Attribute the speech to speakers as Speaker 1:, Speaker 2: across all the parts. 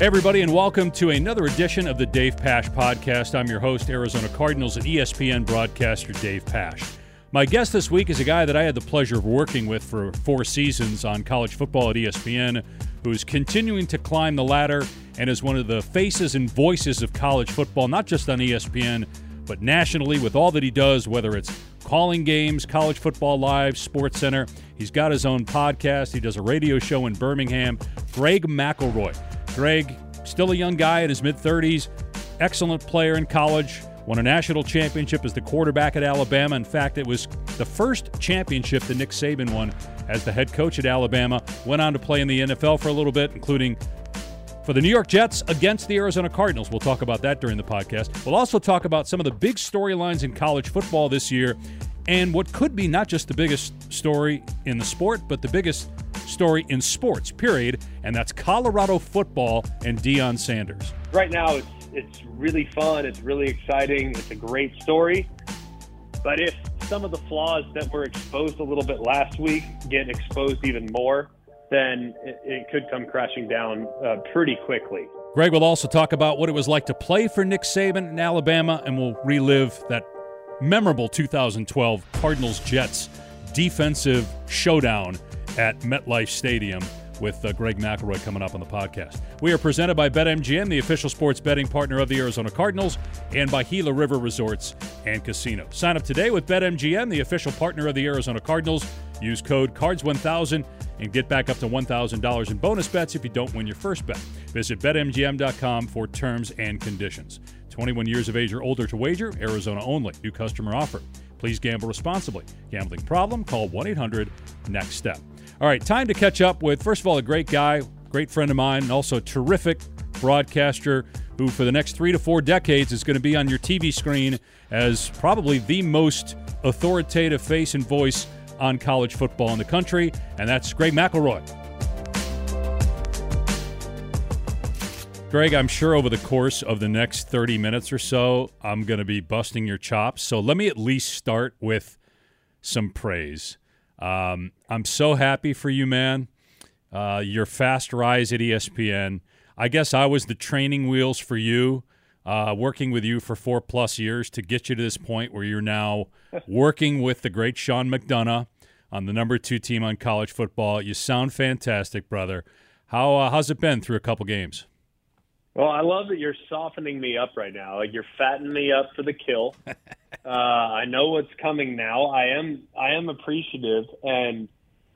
Speaker 1: Everybody, and welcome to another edition of the Dave Pasch Podcast. I'm your host, Arizona Cardinals and ESPN broadcaster Dave Pasch. My guest this week is a guy that I had the pleasure of working with for four seasons on college football at ESPN, who's continuing to climb the ladder and is one of the faces and voices of college football, not just on ESPN, but nationally with all that he does, whether it's calling games, college football live, Sports Center. He's got his own podcast. He does a radio show in Birmingham. Greg McElroy. Greg, still a young guy in his mid 30s, excellent player in college, won a national championship as the quarterback at Alabama. In fact, it was the first championship that Nick Saban won as the head coach at Alabama. Went on to play in the NFL for a little bit, including for the New York Jets against the Arizona Cardinals. We'll talk about that during the podcast. We'll also talk about some of the big storylines in college football this year and what could be not just the biggest story in the sport, but the biggest story in sports, period, and that's Colorado football and Deion Sanders.
Speaker 2: Right now, it's, it's really fun. It's really exciting. It's a great story. But if some of the flaws that were exposed a little bit last week get exposed even more, then it, it could come crashing down uh, pretty quickly.
Speaker 1: Greg will also talk about what it was like to play for Nick Saban in Alabama, and we'll relive that memorable 2012 Cardinals Jets defensive showdown at MetLife Stadium with uh, Greg McElroy coming up on the podcast. We are presented by BetMGM, the official sports betting partner of the Arizona Cardinals, and by Gila River Resorts and Casino. Sign up today with BetMGM, the official partner of the Arizona Cardinals. Use code CARDS1000 and get back up to $1,000 in bonus bets if you don't win your first bet. Visit BetMGM.com for terms and conditions. 21 years of age or older to wager, Arizona only. New customer offer. Please gamble responsibly. Gambling problem? Call 1 800 NEXT STEP. All right, time to catch up with, first of all, a great guy, great friend of mine, and also terrific broadcaster who, for the next three to four decades, is going to be on your TV screen as probably the most authoritative face and voice on college football in the country, and that's Greg McElroy. Greg, I'm sure over the course of the next 30 minutes or so, I'm going to be busting your chops. So let me at least start with some praise. Um, I'm so happy for you, man. Uh, your fast rise at ESPN. I guess I was the training wheels for you, uh, working with you for four plus years to get you to this point where you're now working with the great Sean McDonough on the number two team on college football. You sound fantastic, brother. How uh, how's it been through a couple games?
Speaker 2: Well, I love that you're softening me up right now. Like you're fattening me up for the kill. uh, I know what's coming now. I am I am appreciative, and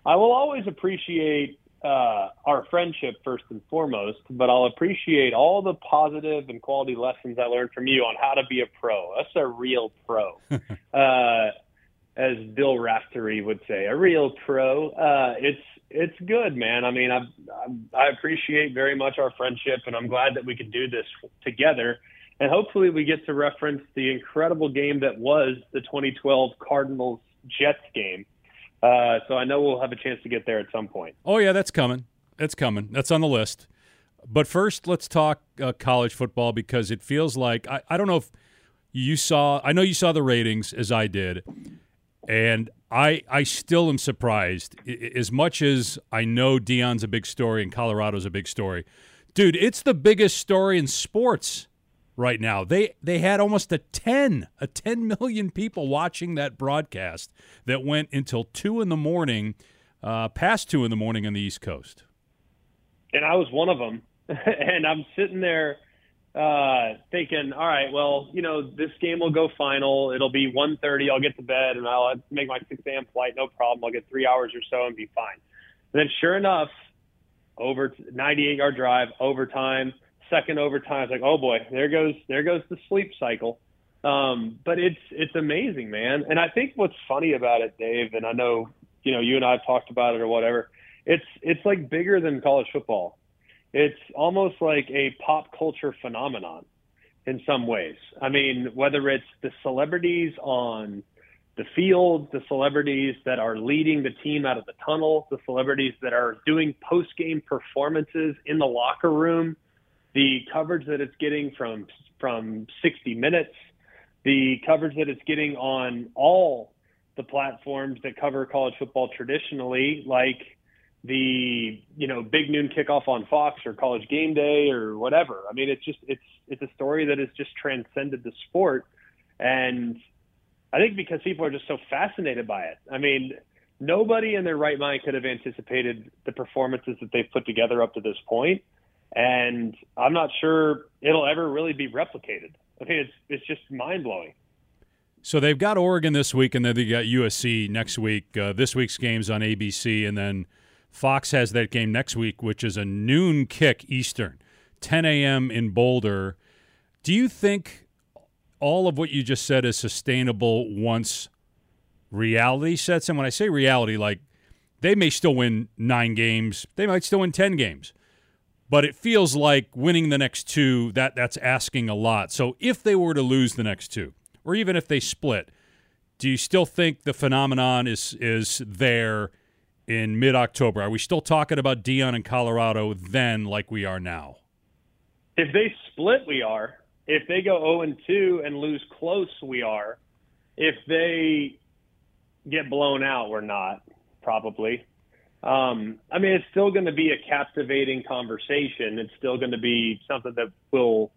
Speaker 2: I will always appreciate uh, our friendship first and foremost. But I'll appreciate all the positive and quality lessons I learned from you on how to be a pro. That's a real pro. uh, as Bill Raftery would say, a real pro. Uh, it's it's good, man. I mean, I, I appreciate very much our friendship, and I'm glad that we could do this together. And hopefully, we get to reference the incredible game that was the 2012 Cardinals Jets game. Uh, so I know we'll have a chance to get there at some point.
Speaker 1: Oh yeah, that's coming. That's coming. That's on the list. But first, let's talk uh, college football because it feels like I, I don't know if you saw. I know you saw the ratings as I did, and I I still am surprised. As much as I know Deion's a big story and Colorado's a big story, dude, it's the biggest story in sports right now. They they had almost a ten a ten million people watching that broadcast that went until two in the morning, uh, past two in the morning on the East Coast.
Speaker 2: And I was one of them, and I'm sitting there uh, thinking, all right, well, you know, this game will go final. It'll be 1.30. I'll get to bed and I'll make my 6 a.m. flight. No problem. I'll get three hours or so and be fine. And then sure enough, over 98 yard drive, overtime, second overtime. It's like, oh boy, there goes, there goes the sleep cycle. Um, but it's, it's amazing, man. And I think what's funny about it, Dave, and I know, you know, you and I have talked about it or whatever. It's, it's like bigger than college football it's almost like a pop culture phenomenon in some ways. I mean, whether it's the celebrities on the field, the celebrities that are leading the team out of the tunnel, the celebrities that are doing post game performances in the locker room, the coverage that it's getting from from 60 Minutes, the coverage that it's getting on all the platforms that cover college football traditionally, like the you know big noon kickoff on Fox or College Game Day or whatever. I mean, it's just it's it's a story that has just transcended the sport, and I think because people are just so fascinated by it. I mean, nobody in their right mind could have anticipated the performances that they've put together up to this point, and I'm not sure it'll ever really be replicated. I mean, it's it's just mind blowing.
Speaker 1: So they've got Oregon this week, and then they got USC next week. Uh, this week's games on ABC, and then Fox has that game next week, which is a noon kick Eastern, 10 a.m. in Boulder. Do you think all of what you just said is sustainable once reality sets in? When I say reality, like they may still win nine games, they might still win 10 games. But it feels like winning the next two, that that's asking a lot. So if they were to lose the next two, or even if they split, do you still think the phenomenon is is there in mid October? Are we still talking about Deion in Colorado then like we are now?
Speaker 2: If they split, we are. If they go 0 and 2 and lose close, we are. If they get blown out, we're not, probably. Um, I mean, it's still going to be a captivating conversation. It's still going to be something that will,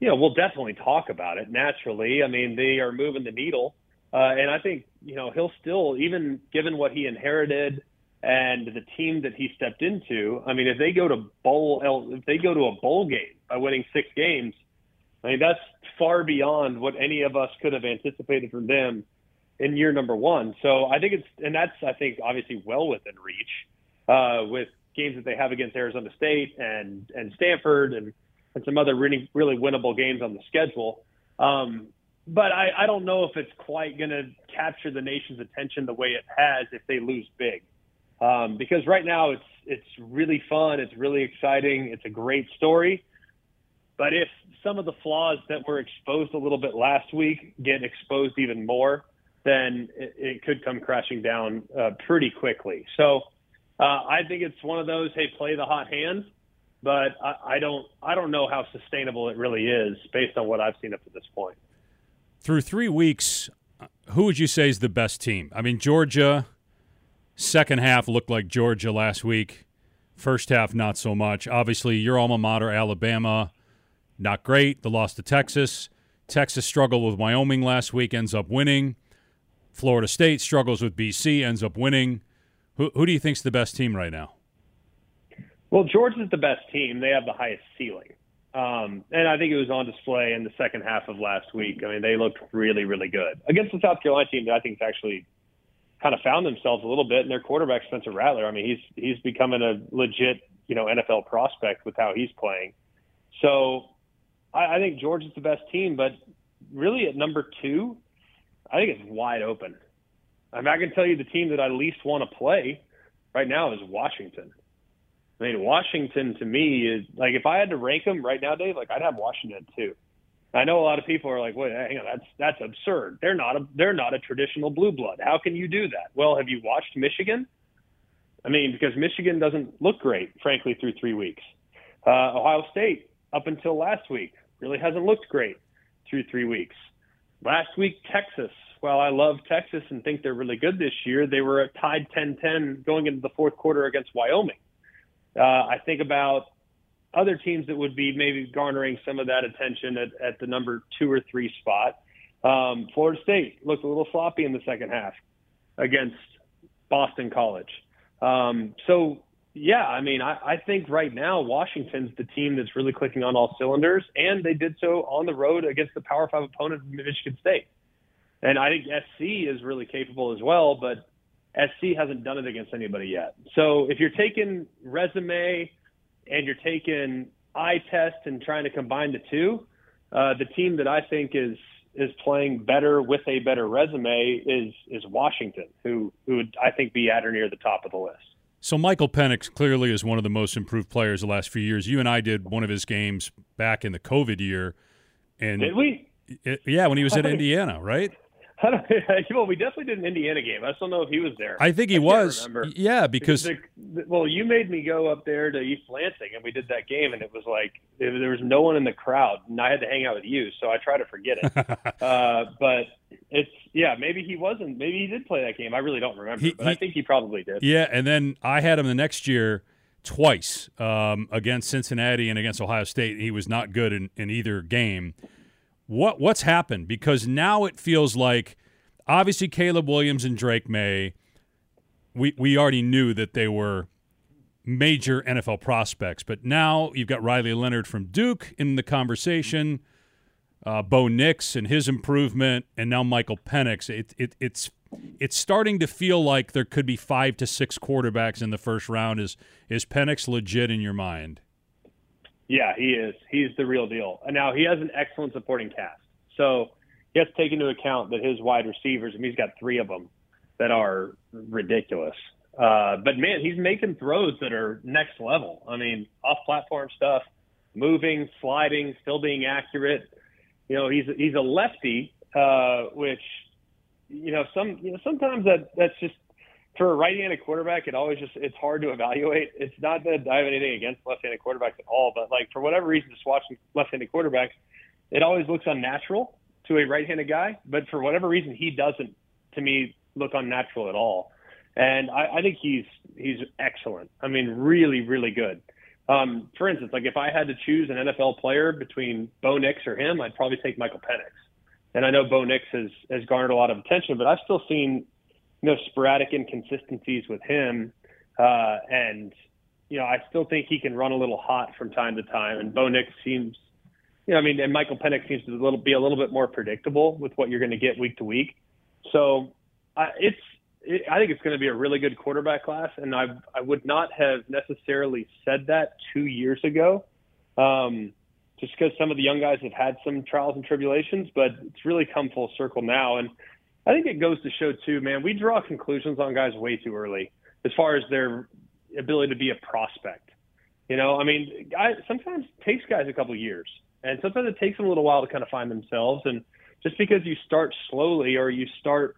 Speaker 2: you know, we'll definitely talk about it naturally. I mean, they are moving the needle. Uh, and I think, you know, he'll still, even given what he inherited and the team that he stepped into, I mean, if they go to bowl, if they go to a bowl game by winning six games, I mean, that's far beyond what any of us could have anticipated from them in year number one. So I think it's, and that's, I think, obviously well within reach uh, with games that they have against Arizona State and, and Stanford and, and some other really, really winnable games on the schedule. Um, but I, I don't know if it's quite going to capture the nation's attention the way it has if they lose big. Um, because right now it's it's really fun, it's really exciting, it's a great story. But if some of the flaws that were exposed a little bit last week get exposed even more, then it, it could come crashing down uh, pretty quickly. So uh, I think it's one of those, hey, play the hot hand. But I, I don't I don't know how sustainable it really is based on what I've seen up to this point
Speaker 1: through three weeks, who would you say is the best team? I mean, Georgia, second half looked like Georgia last week. First half, not so much. Obviously, your alma mater, Alabama, not great. The loss to Texas. Texas struggled with Wyoming last week, ends up winning. Florida State struggles with BC, ends up winning. Who, who do you think's the best team right now?
Speaker 2: Well, Georgia's the best team. They have the highest ceiling. Um, and I think it was on display in the second half of last week. I mean, they looked really, really good against the South Carolina team that I think has actually kind of found themselves a little bit. And their quarterback Spencer Rattler, I mean, he's he's becoming a legit, you know, NFL prospect with how he's playing. So I, I think Georgia's the best team, but really at number two, I think it's wide open. I mean, I can tell you the team that I least want to play right now is Washington. I mean, Washington to me is like if I had to rank them right now, Dave, like I'd have Washington too. I know a lot of people are like, "Wait, hang on, that's that's absurd. They're not a they're not a traditional blue blood. How can you do that?" Well, have you watched Michigan? I mean, because Michigan doesn't look great, frankly, through three weeks. Uh, Ohio State, up until last week, really hasn't looked great through three weeks. Last week, Texas. While I love Texas and think they're really good this year, they were tied 10-10 going into the fourth quarter against Wyoming. Uh, I think about other teams that would be maybe garnering some of that attention at, at the number two or three spot. Um, Florida State looked a little sloppy in the second half against Boston College. Um, so, yeah, I mean, I, I think right now Washington's the team that's really clicking on all cylinders, and they did so on the road against the Power Five opponent, Michigan State. And I think SC is really capable as well, but SC hasn't done it against anybody yet. So if you're taking resume and you're taking eye test and trying to combine the two, uh, the team that I think is is playing better with a better resume is is Washington, who who would I think be at or near the top of the list.
Speaker 1: So Michael Penix clearly is one of the most improved players the last few years. You and I did one of his games back in the COVID year, and
Speaker 2: did we?
Speaker 1: It, yeah, when he was at Indiana, right?
Speaker 2: I don't, well, we definitely did an Indiana game. I still know if he was there.
Speaker 1: I think he
Speaker 2: I
Speaker 1: was. Yeah, because,
Speaker 2: the, the, well, you made me go up there to East Lansing, and we did that game, and it was like it, there was no one in the crowd, and I had to hang out with you, so I try to forget it. uh, but it's yeah, maybe he wasn't. Maybe he did play that game. I really don't remember,
Speaker 1: He-
Speaker 2: but
Speaker 1: he-
Speaker 2: I think he probably did.
Speaker 1: yeah, and then I had him the next year twice um, against Cincinnati and against Ohio State. He was not good in, in either game. What what's happened? Because now it feels like obviously Caleb Williams and Drake Maye. We we already knew that they were major NFL prospects, but now you've got Riley Leonard from Duke in the conversation. Uh, Bo Nix and his improvement, and now Michael Penix. It, it, it's it's starting to feel like there could be five to six quarterbacks in the first round. Is is Penix legit in your mind?
Speaker 2: Yeah, he is. He's the real deal. And now he has an excellent supporting cast. So he has to take into account that his wide receivers, mean, he's got three of them that are ridiculous. Uh, but man, he's making throws that are next level. I mean, off platform stuff, moving, sliding, still being accurate. You know, he's he's a lefty, uh, which you know some you know sometimes that that's just for a right-handed quarterback. It always just it's hard to evaluate. It's not that I have anything against left-handed quarterbacks at all, but like for whatever reason, just watching left-handed quarterbacks, it always looks unnatural to a right-handed guy. But for whatever reason, he doesn't to me look unnatural at all. And I, I think he's he's excellent. I mean, really, really good. Um, for instance, like if I had to choose an NFL player between Bo Nix or him, I'd probably take Michael Penix. And I know Bo Nix has has garnered a lot of attention, but I've still seen you know sporadic inconsistencies with him, uh, and you know I still think he can run a little hot from time to time. And Bo Nix seems, you know, I mean, and Michael Penix seems to be a little, be a little bit more predictable with what you're going to get week to week. So I it's it, I think it's going to be a really good quarterback class, and I I would not have necessarily said that two years ago, um, just because some of the young guys have had some trials and tribulations, but it's really come full circle now, and I think it goes to show too, man. We draw conclusions on guys way too early as far as their ability to be a prospect. You know, I mean, guys sometimes it takes guys a couple years, and sometimes it takes them a little while to kind of find themselves, and just because you start slowly or you start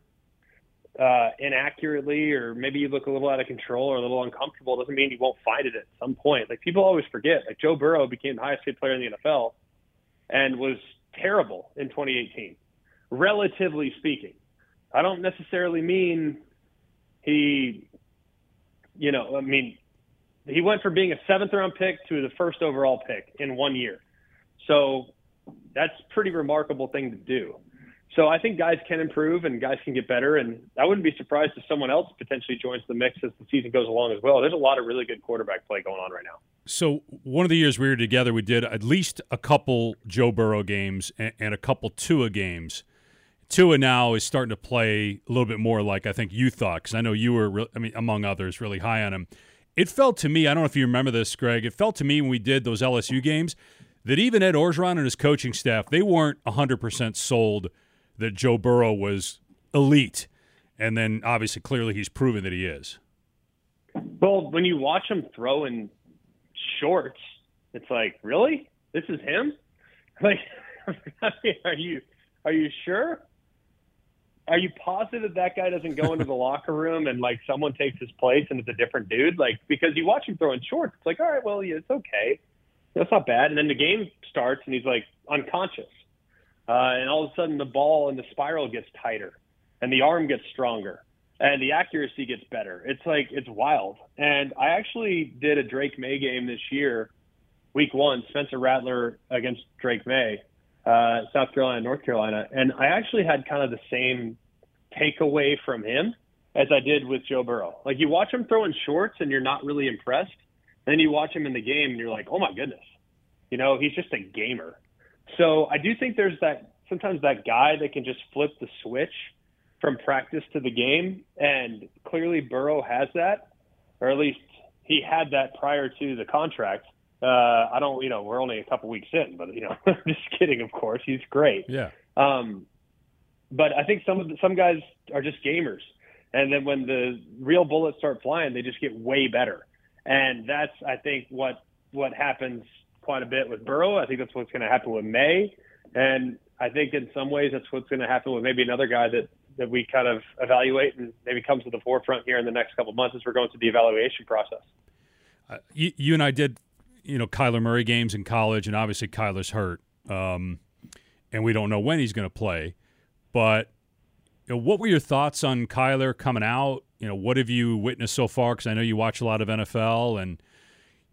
Speaker 2: uh, inaccurately or maybe you look a little out of control or a little uncomfortable doesn't mean you won't find it at some point. Like people always forget, like Joe Burrow became the highest paid player in the NFL and was terrible in 2018, relatively speaking. I don't necessarily mean he, you know, I mean, he went from being a seventh round pick to the first overall pick in one year. So that's pretty remarkable thing to do. So I think guys can improve and guys can get better, and I wouldn't be surprised if someone else potentially joins the mix as the season goes along as well. There's a lot of really good quarterback play going on right now.
Speaker 1: So one of the years we were together, we did at least a couple Joe Burrow games and a couple Tua games. Tua now is starting to play a little bit more like I think you thought, because I know you were, re- I mean, among others, really high on him. It felt to me, I don't know if you remember this, Greg. It felt to me when we did those LSU games that even Ed Orgeron and his coaching staff, they weren't 100% sold that Joe Burrow was elite. And then obviously, clearly, he's proven that he is.
Speaker 2: Well, when you watch him throw in shorts, it's like, really? This is him? Like, are you are you sure? Are you positive that that guy doesn't go into the locker room and like someone takes his place and it's a different dude? Like, because you watch him throw in shorts, it's like, all right, well, yeah, it's okay. That's not bad. And then the game starts and he's like unconscious. Uh, and all of a sudden the ball and the spiral gets tighter and the arm gets stronger and the accuracy gets better. It's like it's wild. And I actually did a Drake Maye game this year, week one, Spencer Rattler against Drake Maye, uh, South Carolina, North Carolina, and I actually had kind of the same takeaway from him as I did with Joe Burrow. Like you watch him throwing shorts and you're not really impressed. Then you watch him in the game and you're like, oh my goodness, you know, he's just a gamer. So I do think there's that sometimes that guy that can just flip the switch from practice to the game, and clearly Burrow has that, or at least he had that prior to the contract. Uh, I don't, you know, we're only a couple weeks in, but you know, just kidding, of course, he's great.
Speaker 1: Yeah.
Speaker 2: Um, but I think some of the, some guys are just gamers, and then when the real bullets start flying, they just get way better, and that's I think what what happens quite a bit with Burrow. I think that's what's going to happen with Maye, and I think in some ways that's what's going to happen with maybe another guy that that we kind of evaluate and maybe comes to the forefront here in the next couple months as we're going through the evaluation process.
Speaker 1: Uh, you, you, and I did, you know, Kyler Murray games in college, and obviously Kyler's hurt, um, and we don't know when he's going to play. But you know, what were your thoughts on Kyler coming out? You know, what have you witnessed so far? Because I know you watch a lot of NFL, and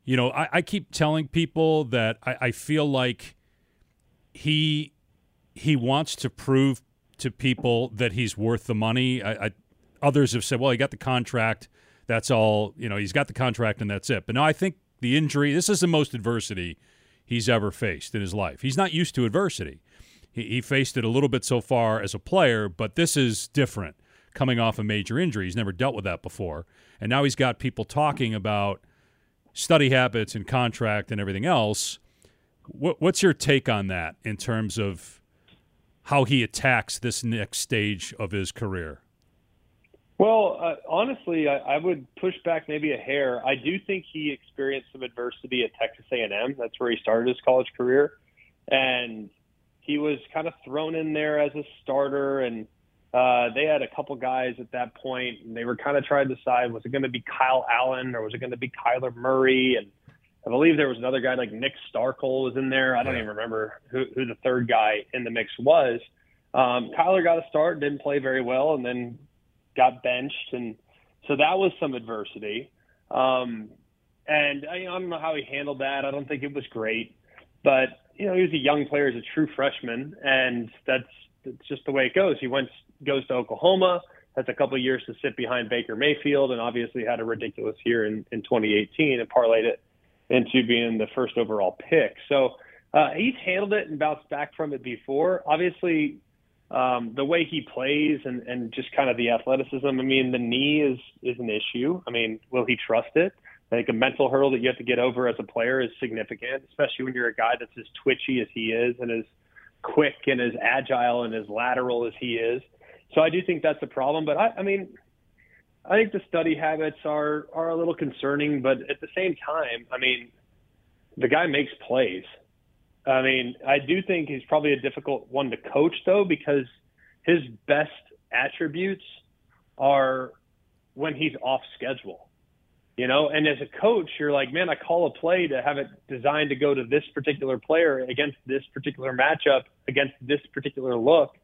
Speaker 1: you know, I, I keep telling people that I, I feel like he he wants to prove to people that he's worth the money. I, I, others have said, well, he got the contract. That's all. You know, he's got the contract and that's it. But no, I think the injury. This is the most adversity he's ever faced in his life. He's not used to adversity. He, he faced it a little bit so far as a player, but this is different. Coming off a major injury, he's never dealt with that before, and now he's got people talking about study habits and contract and everything else. What, what's your take on that in terms of how he attacks this next stage of his career?
Speaker 2: Well, uh, honestly, I, I would push back maybe a hair. I do think he experienced some adversity at Texas A&M. That's where he started his college career, and he was kind of thrown in there as a starter. And uh, they had a couple guys at that point, and they were kind of trying to decide was it going to be Kyle Allen or was it going to be Kyler Murray? And I believe there was another guy like Nick Starkel was in there. I don't even remember who, who the third guy in the mix was. Um, Kyler got a start, didn't play very well, and then got benched, and so that was some adversity. Um, and I, I don't know how he handled that. I don't think it was great, but you know he was a young player, as a true freshman, and that's that's just the way it goes. He went goes to Oklahoma, has a couple of years to sit behind Baker Mayfield, and obviously had a ridiculous year in in 2018 and parlayed it into being the first overall pick. So uh, he's handled it and bounced back from it before. Obviously, um, the way he plays and, and just kind of the athleticism. I mean, the knee is is an issue. I mean, will he trust it? I think a mental hurdle that you have to get over as a player is significant, especially when you're a guy that's as twitchy as he is and as quick and as agile and as lateral as he is. So I do think that's a problem. But I, I mean, I think the study habits are are a little concerning, but at the same time, I mean, the guy makes plays. I mean, I do think he's probably a difficult one to coach though because his best attributes are when he's off schedule. You know, and as a coach, you're like, man, I call a play to have it designed to go to this particular player against this particular matchup against this particular look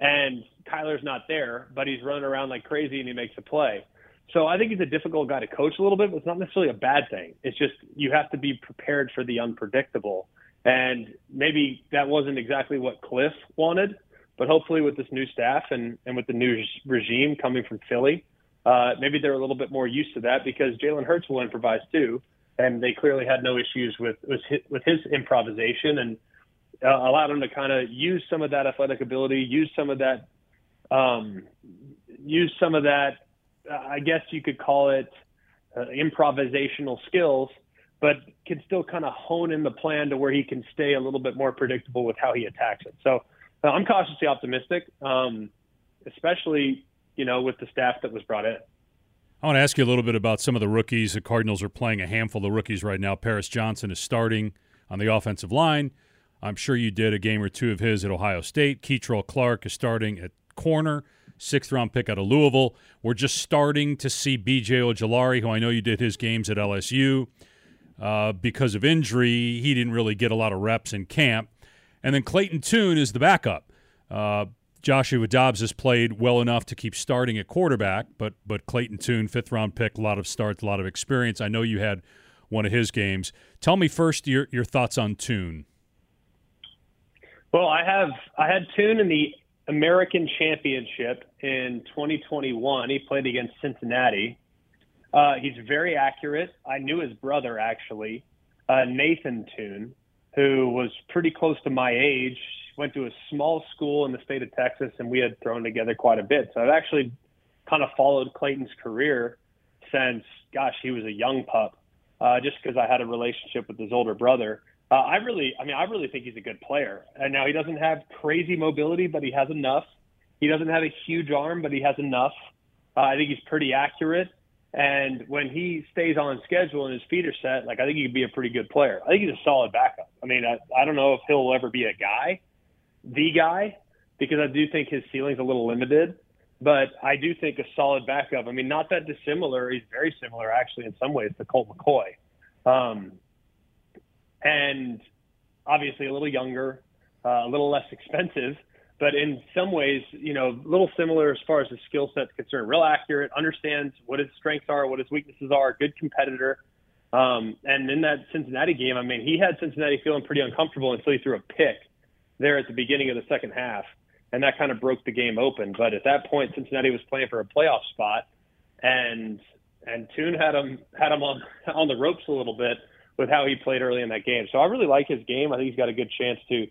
Speaker 2: and Kyler's not there, but he's running around like crazy and he makes a play. So I think he's a difficult guy to coach a little bit, but it's not necessarily a bad thing. It's just you have to be prepared for the unpredictable. And maybe that wasn't exactly what Cliff wanted, but hopefully with this new staff and, and with the new regime coming from Philly, uh, maybe they're a little bit more used to that because Jalen Hurts will improvise too. And they clearly had no issues with, with his, with his improvisation and uh, allowed him to kind of use some of that athletic ability, use some of that, um, use some of that. Uh, I guess you could call it uh, improvisational skills, but can still kind of hone in the plan to where he can stay a little bit more predictable with how he attacks it. So uh, I'm cautiously optimistic, um, especially you know with the staff that was brought in.
Speaker 1: I want to ask you a little bit about some of the rookies. The Cardinals are playing a handful of rookies right now. Paris Johnson is starting on the offensive line. I'm sure you did a game or two of his at Ohio State. Kei'Trel Clark is starting at corner, sixth round pick out of Louisville. We're just starting to see BJ Ojulari, who I know you did his games at LSU. Uh, because of injury, he didn't really get a lot of reps in camp. And then Clayton Tune is the backup. Uh, Joshua Dobbs has played well enough to keep starting at quarterback, but but Clayton Tune, fifth round pick, a lot of starts, a lot of experience. I know you had one of his games. Tell me first your your thoughts on Tune.
Speaker 2: Well, I have I had Tune in the American Championship in 2021. He played against Cincinnati. Uh, he's very accurate. I knew his brother actually, uh, Nathan Tune, who was pretty close to my age. Went to a small school in the state of Texas, and we had thrown together quite a bit. So I've actually kind of followed Clayton's career since, gosh, he was a young pup, uh, just because I had a relationship with his older brother. Uh, I really, I mean, I really think he's a good player. And now he doesn't have crazy mobility, but he has enough. He doesn't have a huge arm, but he has enough. Uh, I think he's pretty accurate. And when he stays on schedule and his feet are set, like I think he could be a pretty good player. I think he's a solid backup. I mean, I, I don't know if he'll ever be a guy, the guy because I do think his ceiling's a little limited. But I do think a solid backup. I mean, not that dissimilar. He's very similar, actually, in some ways, to Colt McCoy. Um, and obviously a little younger, uh, a little less expensive, but in some ways, you know, a little similar as far as his skill set's concerned. Real accurate, understands what his strengths are, what his weaknesses are, good competitor. Um, and in that Cincinnati game, I mean, he had Cincinnati feeling pretty uncomfortable until he threw a pick there at the beginning of the second half, and that kind of broke the game open. But at that point, Cincinnati was playing for a playoff spot, and and Tune had him had him on on the ropes a little bit with how he played early in that game. So I really like his game. I think he's got a good chance to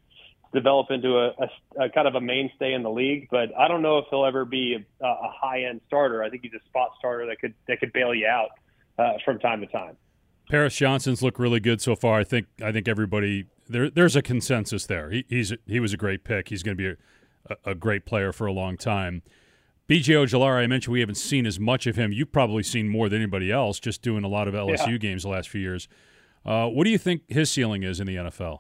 Speaker 2: develop into a, a, a kind of a mainstay in the league. But I don't know if he'll ever be a, a high end starter. I think he's a spot starter that could that could bail you out uh, from time to time.
Speaker 1: Paris Johnson's looked really good so far. I think I think everybody there. There's a consensus there. He, he's he was a great pick. He's going to be a, a, great player for a long time. BJ Ojulari, I mentioned we haven't seen as much of him. You've probably seen more than anybody else, just doing a lot of LSU yeah. games the last few years. Uh, what do you think his ceiling is in the NFL?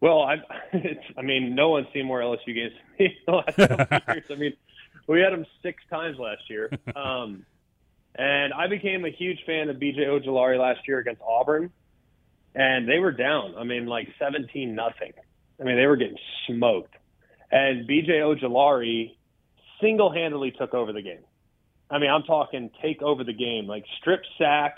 Speaker 2: Well, I, it's, I mean, no one's seen more LSU games in the last couple years. I mean, we had them six times last year. Um, and I became a huge fan of BJ Ojulari last year against Auburn, and they were down. I mean, like seventeen nothing. I mean, they were getting smoked, and BJ Ojulari single-handedly took over the game. I mean, I'm talking take over the game, like strip sack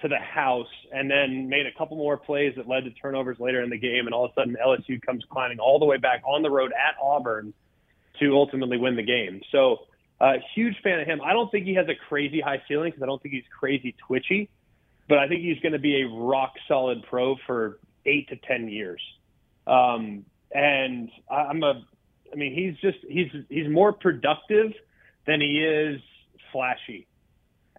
Speaker 2: to the house, and then made a couple more plays that led to turnovers later in the game, and all of a sudden LSU comes climbing all the way back on the road at Auburn to ultimately win the game. So uh, huge fan of him. I don't think he has a crazy high ceiling because I don't think he's crazy twitchy, but I think he's going to be a rock solid pro for eight to ten years. Um, and I'm a, I mean, he's just he's he's more productive than he is flashy,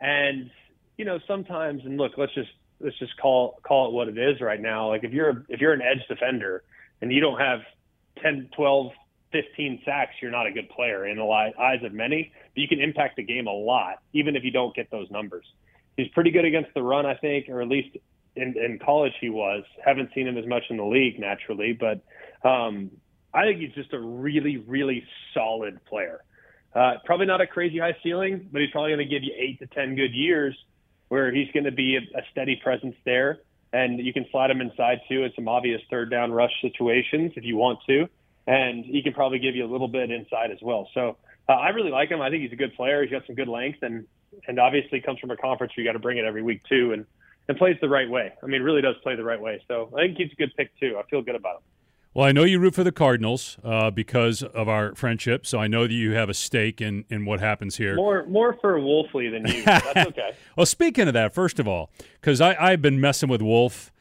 Speaker 2: and you know sometimes and look, let's just let's just call call it what it is right now. Like if you're if you're an edge defender and you don't have 10, 12 15 sacks, you're not a good player in the eyes of many. But you can impact the game a lot, even if you don't get those numbers. He's pretty good against the run, I think, or at least in, in college he was. Haven't seen him as much in the league naturally, but um, I think he's just a really, really solid player. Uh, probably not a crazy high ceiling, but he's probably going to give you eight to ten good years where he's going to be a, a steady presence there, and you can slide him inside too in some obvious third down rush situations if you want to and he can probably give you a little bit inside as well. So uh, I really like him. I think he's a good player. He's got some good length, and and obviously comes from a conference where you got to bring it every week too, and and plays the right way. I mean, really does play the right way. So I think he's a good pick too. I feel good about him.
Speaker 1: Well, I know you root for the Cardinals uh, because of our friendship, so I know that you have a stake in, in what happens here.
Speaker 2: More more for Wolfley than you. That's okay.
Speaker 1: well, speaking of that, first of all, because I've been messing with Wolf,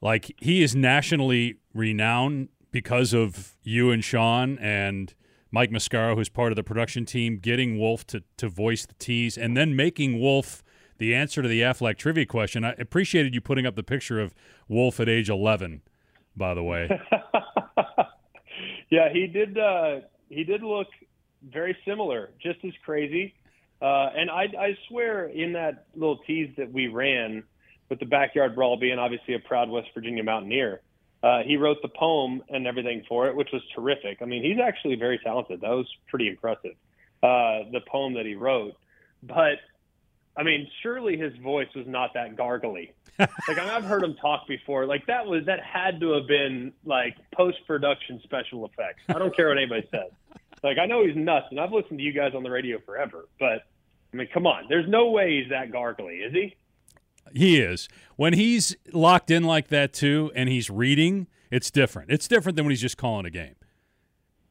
Speaker 1: like he is nationally renowned because of you and Sean and Mike Mascaro, who's part of the production team, getting Wolf to, to voice the tease and then making Wolf the answer to the Aflac trivia question. I appreciated you putting up the picture of Wolf at age 11, by the way.
Speaker 2: yeah, he did. Uh, he did look very similar, just as crazy. Uh, and I, I swear, in that little tease that we ran, with the backyard brawl being obviously a proud West Virginia Mountaineer, uh, he wrote the poem and everything for it, which was terrific. I mean, he's actually very talented. That was pretty impressive, uh, the poem that he wrote. But, I mean, surely his voice was not that gargly. like I've heard him talk before. Like that was that had to have been like post production special effects. I don't care what anybody says. Like I know he's nuts, and I've listened to you guys on the radio forever, but I mean, come on. There's no way he's that gargly, is he?
Speaker 1: He is. When he's locked in like that too, and he's reading, it's different. It's different than when he's just calling a game.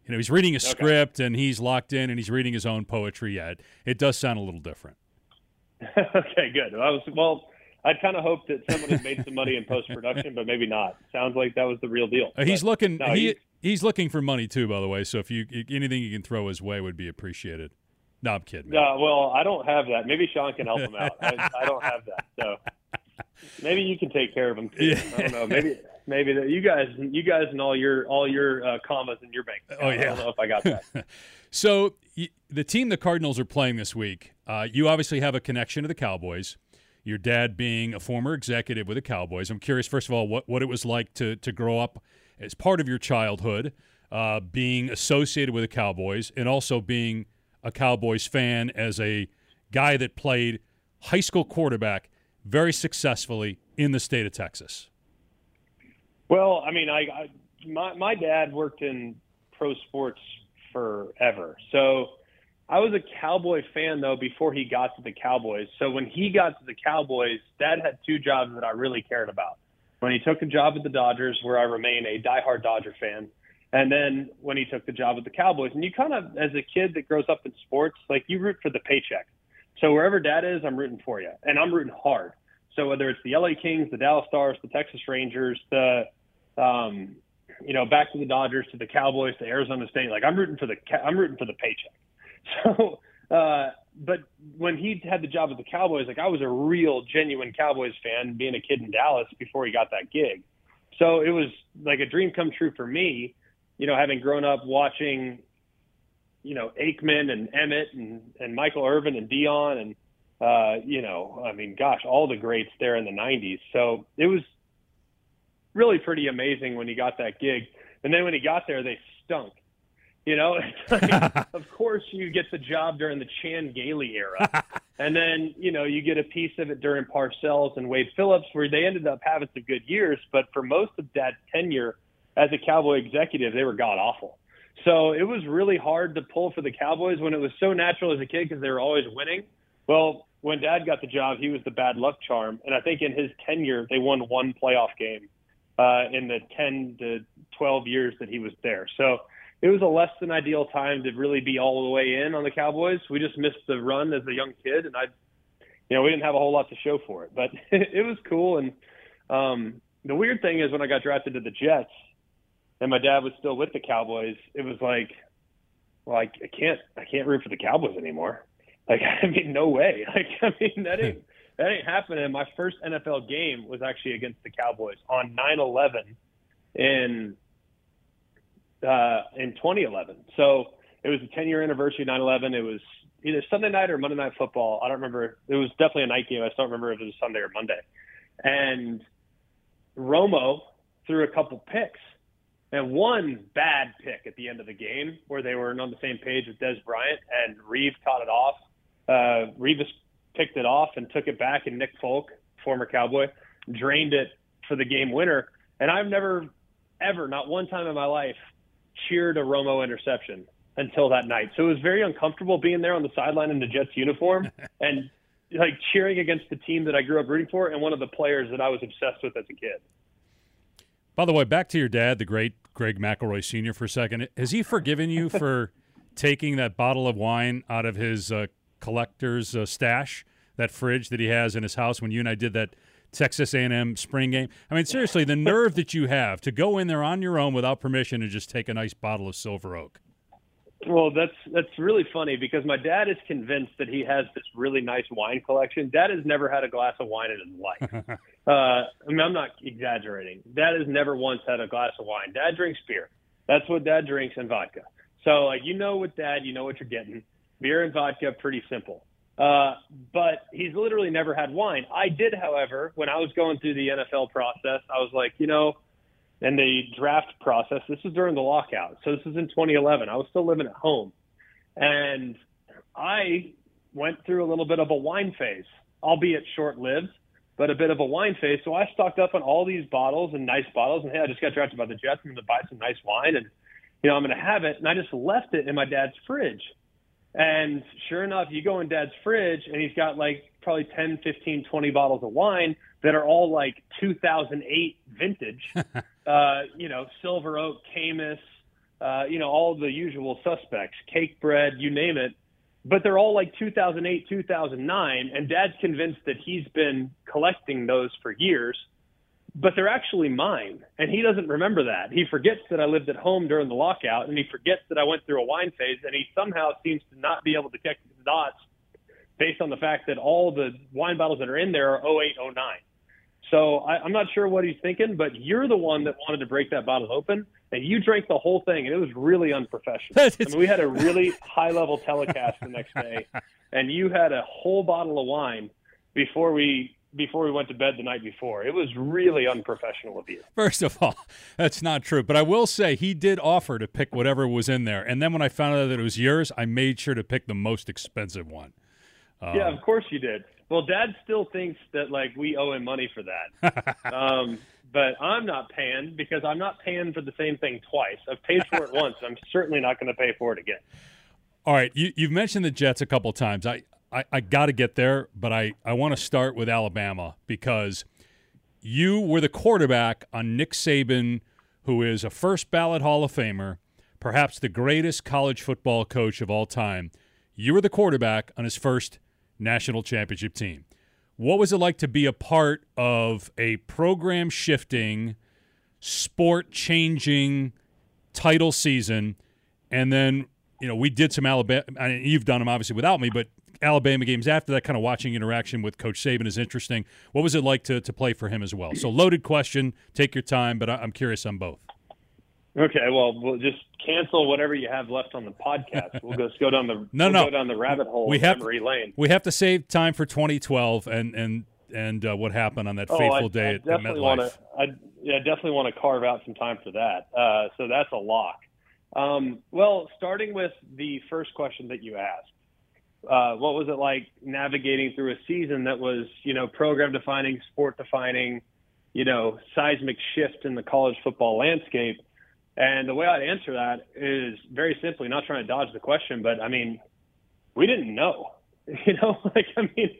Speaker 1: You know, he's reading a okay. script and he's locked in and he's reading his own poetry. Yet it does sound a little different.
Speaker 2: okay, good. I was well. I kind of hoped that someone had made some money in post production, but maybe not. Sounds like that was the real deal.
Speaker 1: Uh, he's looking. No, he, he's, looking for money too, by the way. So if you anything you can throw his way would be appreciated. No, I'm kidding.
Speaker 2: No, uh, well, I don't have that. Maybe Sean can help him out. I, I, don't have that, so maybe you can take care of him. Too. Yeah. I don't know. Maybe maybe that you guys, you guys, and all your all your uh, commas in your bank.
Speaker 1: Oh yeah. I
Speaker 2: don't know if I got that.
Speaker 1: so the team the Cardinals are playing this week. Uh, you obviously have a connection to the Cowboys. Your dad being a former executive with the Cowboys. I'm curious, first of all, what, what it was like to to grow up as part of your childhood uh, being associated with the Cowboys and also being a Cowboys fan as a guy that played high school quarterback very successfully in the state of Texas?
Speaker 2: Well, I mean, I, I my my dad worked in pro sports forever, so I was a Cowboy fan though before he got to the Cowboys. So when he got to the Cowboys, Dad had two jobs that I really cared about. When he took a job at the Dodgers, where I remain a diehard Dodger fan, and then when he took the job at the Cowboys, and you kind of, as a kid that grows up in sports, like you root for the paycheck. So wherever Dad is, I'm rooting for you, and I'm rooting hard. So whether it's the LA Kings, the Dallas Stars, the Texas Rangers, the um, you know, back to the Dodgers, to the Cowboys, to Arizona State, like I'm rooting for the I'm rooting for the paycheck. So, uh, but when he had the job at the Cowboys, like I was a real, genuine Cowboys fan, being a kid in Dallas before he got that gig. So it was like a dream come true for me, you know, having grown up watching, you know, Aikman and Emmitt and, and Michael Irvin and Deion and, uh, you know, I mean, gosh, all the greats there in the 90s. So it was really pretty amazing when he got that gig. And then when he got there, they stunk. You know, like, of course you get the job during the Chan Gailey era. and then, you know, you get a piece of it during Parcells and Wade Phillips where they ended up having some good years, but for most of that tenure as a Cowboy executive, they were god awful. So it was really hard to pull for the Cowboys when it was so natural as a kid because they were always winning. Well, when dad got the job, he was the bad luck charm. And I think in his tenure, they won one playoff game uh, in the 10 to 12 years that he was there. So it was a less than ideal time to really be all the way in on the Cowboys. We just missed the run as a young kid, and I, you know, we didn't have a whole lot to show for it, but it was cool. And um, the weird thing is when I got drafted to the Jets, and my dad was still with the Cowboys, it was like, well, I, I can't, I can't root for the Cowboys anymore. Like, I mean, no way. Like, I mean, that ain't that ain't happening. My first NFL game was actually against the Cowboys on 9/11 in uh, in 2011. So it was the 10 year anniversary of 9/11. It was either Sunday night or Monday night football. I don't remember. It was definitely a night game. I just don't remember if it was Sunday or Monday. And Romo threw a couple picks and one bad pick at the end of the game where they weren't on the same page with Dez Bryant and Reeve caught it off. Uh, Revis picked it off and took it back, and Nick Folk, former Cowboy, drained it for the game winner. And I've never, ever, not one time in my life, cheered a Romo interception until that night. So it was very uncomfortable being there on the sideline in the Jets uniform and like cheering against the team that I grew up rooting for and one of the players that I was obsessed with as a kid.
Speaker 1: By the way, back to your dad, the great Greg McElroy Sr. for a second. Has he forgiven you for taking that bottle of wine out of his uh, collector's uh, stash, that fridge that he has in his house when you and I did that Texas A&M spring game. I mean, seriously, the nerve that you have to go in there on your own without permission and just take a nice bottle of Silver Oak.
Speaker 2: Well, that's that's really funny because my dad is convinced that he has this really nice wine collection. Dad has never had a glass of wine in his life. uh, I mean, I'm not exaggerating. Dad has never once had a glass of wine. Dad drinks beer. That's what Dad drinks and vodka. So, like, you know, with Dad, you know what you're getting. Beer and vodka, pretty simple. Uh, but he's literally never had wine. I did, however, when I was going through the NFL process, I was like, you know, and the draft process, this was during the lockout. So this was in 2011. I was still living at home. And I went through a little bit of a wine phase, albeit short lived, but a bit of a wine phase. So I stocked up on all these bottles and nice bottles. And hey, I just got drafted by the Jets. I'm going to buy some nice wine and, you know, I'm going to have it. And I just left it in my dad's fridge. And sure enough, you go in dad's fridge and he's got like probably 10, 15, 20 bottles of wine that are all like 2008 vintage, uh, you know, Silver Oak, Caymus, uh, you know, all the usual suspects, Cakebread, you name it. But they're all like 2008, 2009. And dad's convinced that he's been collecting those for years but they're actually mine. And he doesn't remember that. He forgets that I lived at home during the lockout, and he forgets that I went through a wine phase, and he somehow seems to not be able to connect the dots based on the fact that all the wine bottles that are in there are 08, 09. So I, I'm not sure what he's thinking, but you're the one that wanted to break that bottle open, and you drank the whole thing, and it was really unprofessional. I mean, we had a really high level telecast the next day, and you had a whole bottle of wine before we before we went to bed the night before. It was really unprofessional of you.
Speaker 1: First of all, that's not true. But I will say he did offer to pick whatever was in there. And then when I found out that it was yours, I made sure to pick the most expensive one.
Speaker 2: Um, yeah, of course you did. Well, Dad still thinks that like we owe him money for that. um, but I'm not paying because I'm not paying for the same thing twice. I've paid for it once. I'm certainly not going to pay for it again.
Speaker 1: All right, you, have mentioned the Jets a couple times. I, I, I got to get there, but I, I want to start with Alabama because you were the quarterback on Nick Saban, who is a first ballot Hall of Famer, perhaps the greatest college football coach of all time. You were the quarterback on his first national championship team. What was it like to be a part of a program shifting, sport changing title season? And then, you know, we did some Alabama, mean, you've done them obviously without me, but Alabama games after that, kind of watching interaction with Coach Saban is interesting. What was it like to, to play for him as well? So, loaded question. Take your time, but I'm curious on both.
Speaker 2: Okay, well, we'll just cancel whatever you have left on the podcast. We'll just go down the
Speaker 1: no,
Speaker 2: we'll
Speaker 1: no.
Speaker 2: go down the rabbit hole.
Speaker 1: We
Speaker 2: have memory lane.
Speaker 1: We have to save time for 2012 and and and uh, what happened on that
Speaker 2: oh,
Speaker 1: fateful
Speaker 2: I,
Speaker 1: day
Speaker 2: I
Speaker 1: at,
Speaker 2: definitely
Speaker 1: want
Speaker 2: to. I yeah, definitely want to carve out some time for that. Uh, so that's a lock. Um, well, starting with the first question that you asked, uh, what was it like navigating through a season that was, you know, program defining, sport defining, you know, seismic shift in the college football landscape? And the way I'd answer that is very simply, not trying to dodge the question, but I mean, we didn't know. You know, like I mean,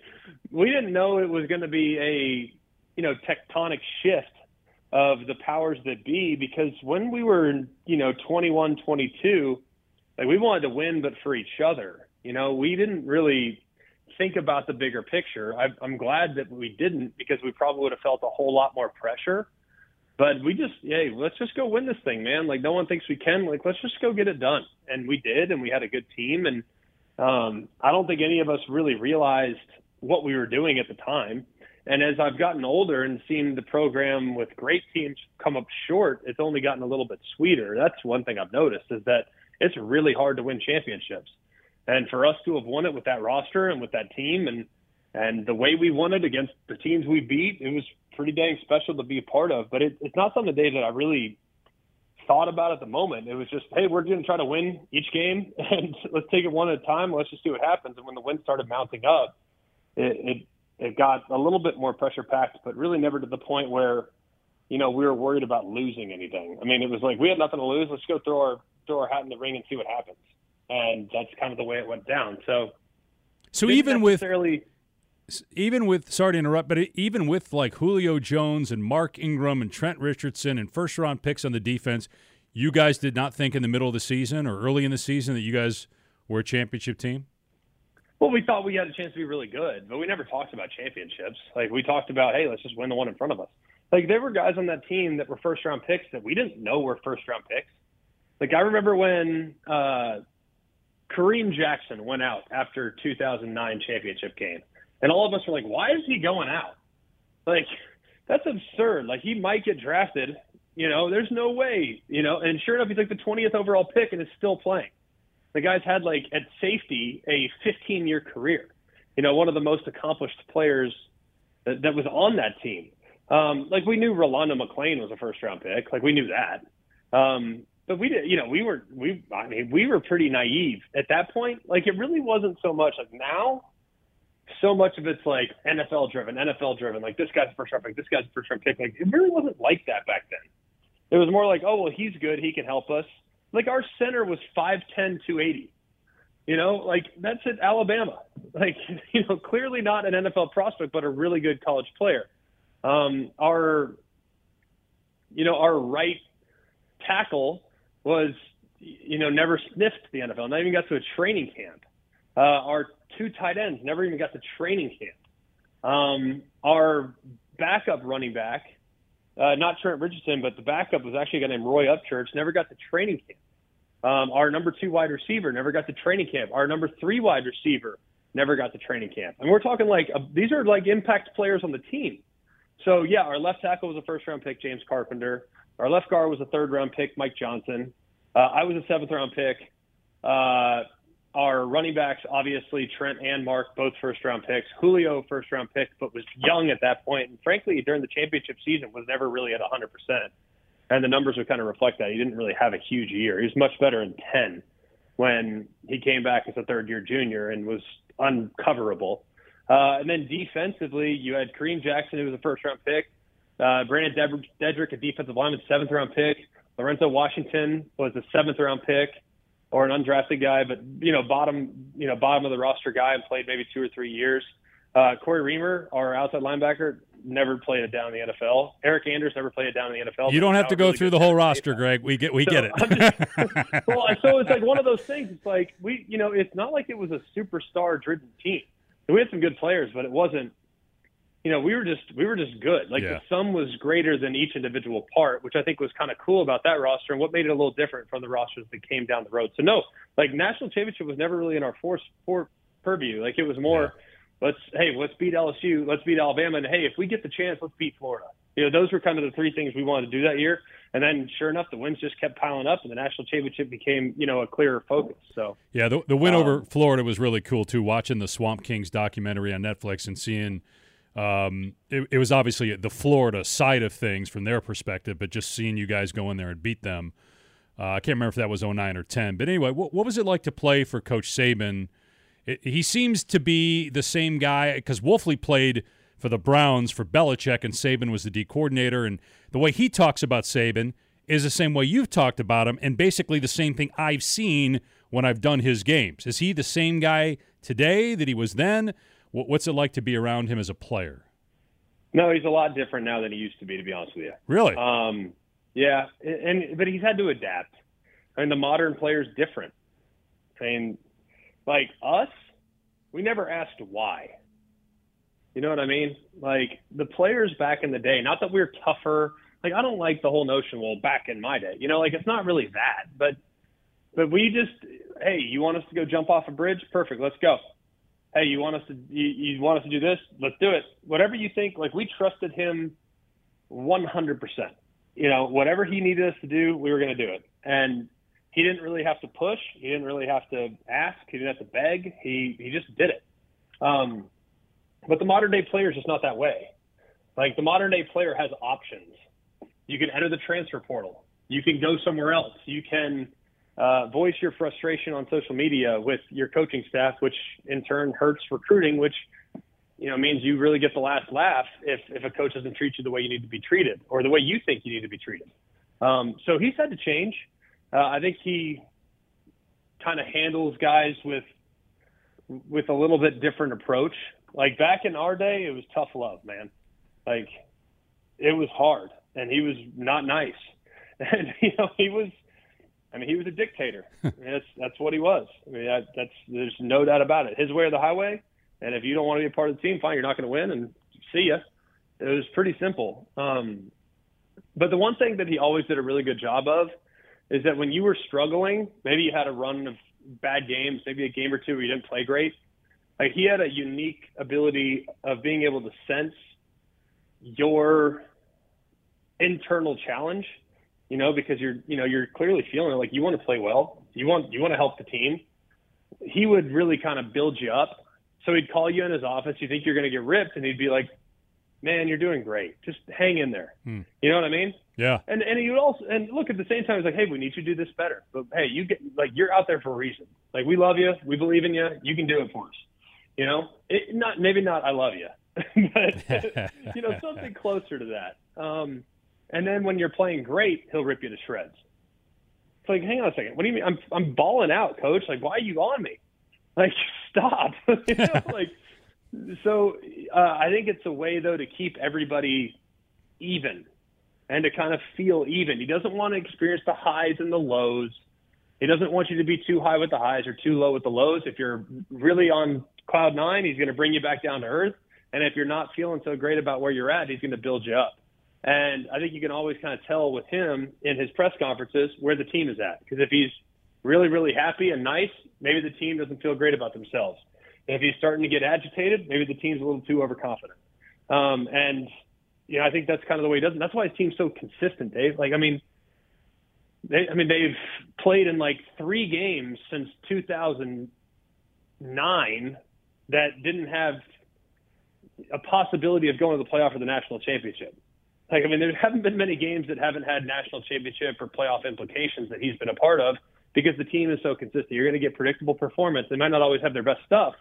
Speaker 2: we didn't know it was going to be a, you know, tectonic shift of the powers that be because when we were, you know, 21, 22, like we wanted to win, but for each other. You know, we didn't really think about the bigger picture. I, I'm glad that we didn't because we probably would have felt a whole lot more pressure but we just, hey, let's just go win this thing, man. Like no one thinks we can. Like let's just go get it done, and we did, and we had a good team, and um, I don't think any of us really realized what we were doing at the time. And as I've gotten older and seen the program with great teams come up short, it's only gotten a little bit sweeter. That's one thing I've noticed is that it's really hard to win championships. And for us to have won it with that roster and with that team and and the way we won it against the teams we beat, it was pretty dang special to be a part of. But it, it's not something, Dave, that I really thought about at the moment. It was just, hey, we're going to try to win each game, and let's take it one at a time. Let's just see what happens. And when the win started mounting up, it it, it got a little bit more pressure packed, but really never to the point where, you know, we were worried about losing anything. I mean, it was like we had nothing to lose. Let's go throw our throw our hat in the ring and see what happens. And that's kind of the way it went down. So,
Speaker 1: so even with even with sorry to interrupt, but even with like Julio Jones and Mark Ingram and Trent Richardson and first round picks on the defense, you guys did not think in the middle of the season or early in the season that you guys were a championship team.
Speaker 2: Well, we thought we had a chance to be really good, but we never talked about championships. Like we talked about, hey, let's just win the one in front of us. Like there were guys on that team that were first round picks that we didn't know were first round picks. Like I remember when uh, Kareem Jackson went out after 2009 championship game and all of us were like, why is he going out? Like, that's absurd. Like, he might get drafted. You know, there's no way, you know. And sure enough, he's like the 20th overall pick and is still playing. The guy's had, like, at safety, a 15 year career. You know, one of the most accomplished players that, that was on that team. Um, like, we knew Rolando McClain was a first round pick. Like, we knew that. Um, but we did, you know, we were, we, I mean, we were pretty naive at that point. Like, it really wasn't so much like now so much of it's like NFL driven, NFL driven. Like this guy's first round pick, this guy's first round pick. Like it really wasn't like that back then. It was more like, oh well, he's good, he can help us. Like our center was 5'10", 280. You know, like that's at Alabama. Like you know, clearly not an NFL prospect, but a really good college player. Um, our, you know, our right tackle was, you know, never sniffed the NFL. Not even got to a training camp. Uh, our two tight ends never even got to training camp. Um, our backup running back, uh, not Trent Richardson, but the backup was actually a guy named Roy Upchurch, never got to training camp. Um, our number two wide receiver never got to training camp. Our number three wide receiver never got to training camp. And we're talking like uh, these are like impact players on the team. So yeah, our left tackle was a first round pick, James Carpenter. Our left guard was a third round pick, Mike Johnson. Uh, I was a seventh round pick. Uh, our running backs, obviously Trent and Mark, both first round picks. Julio, first round pick, but was young at that point. and frankly, during the championship season, was never really at 100. percent And the numbers would kind of reflect that. He didn't really have a huge year. He was much better in 10 when he came back as a third year junior and was uncoverable. Uh, and then defensively, you had Kareem Jackson, who was a first round pick. Uh, Brandon Deaderick, a defensive lineman, seventh round pick. Lorenzo Washington was a seventh round pick or an undrafted guy, but you know, bottom, you know, bottom of the roster guy and played maybe two or three years. Uh, Corey Reamer, our outside linebacker, never played it down in the NFL. Eryk Anders never played it down in the NFL.
Speaker 1: You don't have to go really through the whole roster, Greg. We get we so, get it.
Speaker 2: just, well, so it's like one of those things. It's like we, you know, it's not like it was a superstar driven team. We had some good players, but it wasn't you know, we were just we were just good. Like yeah. the sum was greater than each individual part, which I think was kind of cool about that roster and what made it a little different from the rosters that came down the road. So no, like national championship was never really in our force for purview. Like it was more, yeah. let's hey, let's beat LSU, let's beat Alabama, and hey, if we get the chance, let's beat Florida. You know, those were kind of the three things we wanted to do that year. And then, sure enough, the wins just kept piling up, and the national championship became, you know, a clearer focus. So,
Speaker 1: yeah, the, the win um, over Florida was really cool too. Watching the Swamp Kings documentary on Netflix and seeing um, it, it, was obviously the Florida side of things from their perspective, but just seeing you guys go in there and beat them. Uh, I can't remember if that was 09 or 10. But anyway, what, what was it like to play for Coach Saban? It, he seems to be the same guy because Wolfley played for the Browns for Belichick, and Saban was the D coordinator. And the way he talks about Saban is the same way you've talked about him, and basically the same thing I've seen when I've done his games. Is he the same guy today that he was then? What's it like to be around him as a player?
Speaker 2: No, he's a lot different now than he used to be. To be honest with you,
Speaker 1: really?
Speaker 2: Um, yeah, and but he's had to adapt. I mean, the modern player is different. I mean, like us, we never asked why. You know what I mean? Like the players back in the day. Not that we we're tougher. Like I don't like the whole notion. Well, back in my day, you know, like it's not really that. But but we just, hey, you want us to go jump off a bridge? Perfect. Let's go hey, you want us to you, you want us to do this? Let's do it. Whatever you think. Like we trusted him 100%. You know, whatever he needed us to do, we were going to do it. And he didn't really have to push. He didn't really have to ask. He didn't have to beg. He he just did it. Um, but the modern day player is just not that way. Like the modern day player has options. You can enter the transfer portal. You can go somewhere else. You can uh, voice your frustration on social media with your coaching staff, which in turn hurts recruiting, which you know means you really get the last laugh if if a coach doesn't treat you the way you need to be treated or the way you think you need to be treated. Um, so he's had to change. Uh, I think he kind of handles guys with with a little bit different approach. Like back in our day, it was tough love, man. Like it was hard, and he was not nice, and you know he was I mean, he was a dictator. I mean, that's that's what he was. I mean, that, that's there's no doubt about it. His way or the highway. And if you don't want to be a part of the team, fine, you're not going to win, and see ya. It was pretty simple. Um, but the one thing that he always did a really good job of is that when you were struggling, maybe you had a run of bad games, maybe a game or two where you didn't play great. Like he had a unique ability of being able to sense your internal challenge you know, because you're, you know, you're clearly feeling it. like you want to play well. You want, you want to help the team. He would really kind of build you up. So he'd call you in his office. You think you're going to get ripped, and he'd be like, "Man, you're doing great. Just hang in there." Hmm. You know what I mean?
Speaker 1: Yeah.
Speaker 2: And and he would also and look at the same time. He's like, "Hey, we need you to do this better." But hey, you get like you're out there for a reason. Like we love you. We believe in you. You can do it for us. You know, it, not maybe not I love you, but you know something closer to that. Um, and then when you're playing great, he'll rip you to shreds. It's like, hang on a second. What do you mean? I'm I'm balling out, coach. Like, why are you on me? Like, stop. you know, like, so uh, I think it's a way though to keep everybody even and to kind of feel even. He doesn't want to experience the highs and the lows. He doesn't want you to be too high with the highs or too low with the lows. If you're really on cloud nine, he's going to bring you back down to earth. And if you're not feeling so great about where you're at, he's going to build you up. And I think you can always kind of tell with him in his press conferences where the team is at. Because if he's really, really happy and nice, maybe the team doesn't feel great about themselves. And if he's starting to get agitated, maybe the team's a little too overconfident. Um, and, you know, I think that's kind of the way he does it. That's why his team's so consistent, Dave. Like, I mean, they, I mean, they've played in like three games since 2009 that didn't have a possibility of going to the playoff or the national championship. Like, I mean, there haven't been many games that haven't had national championship or playoff implications that he's been a part of because the team is so consistent. You're going to get predictable performance. They might not always have their best stuff,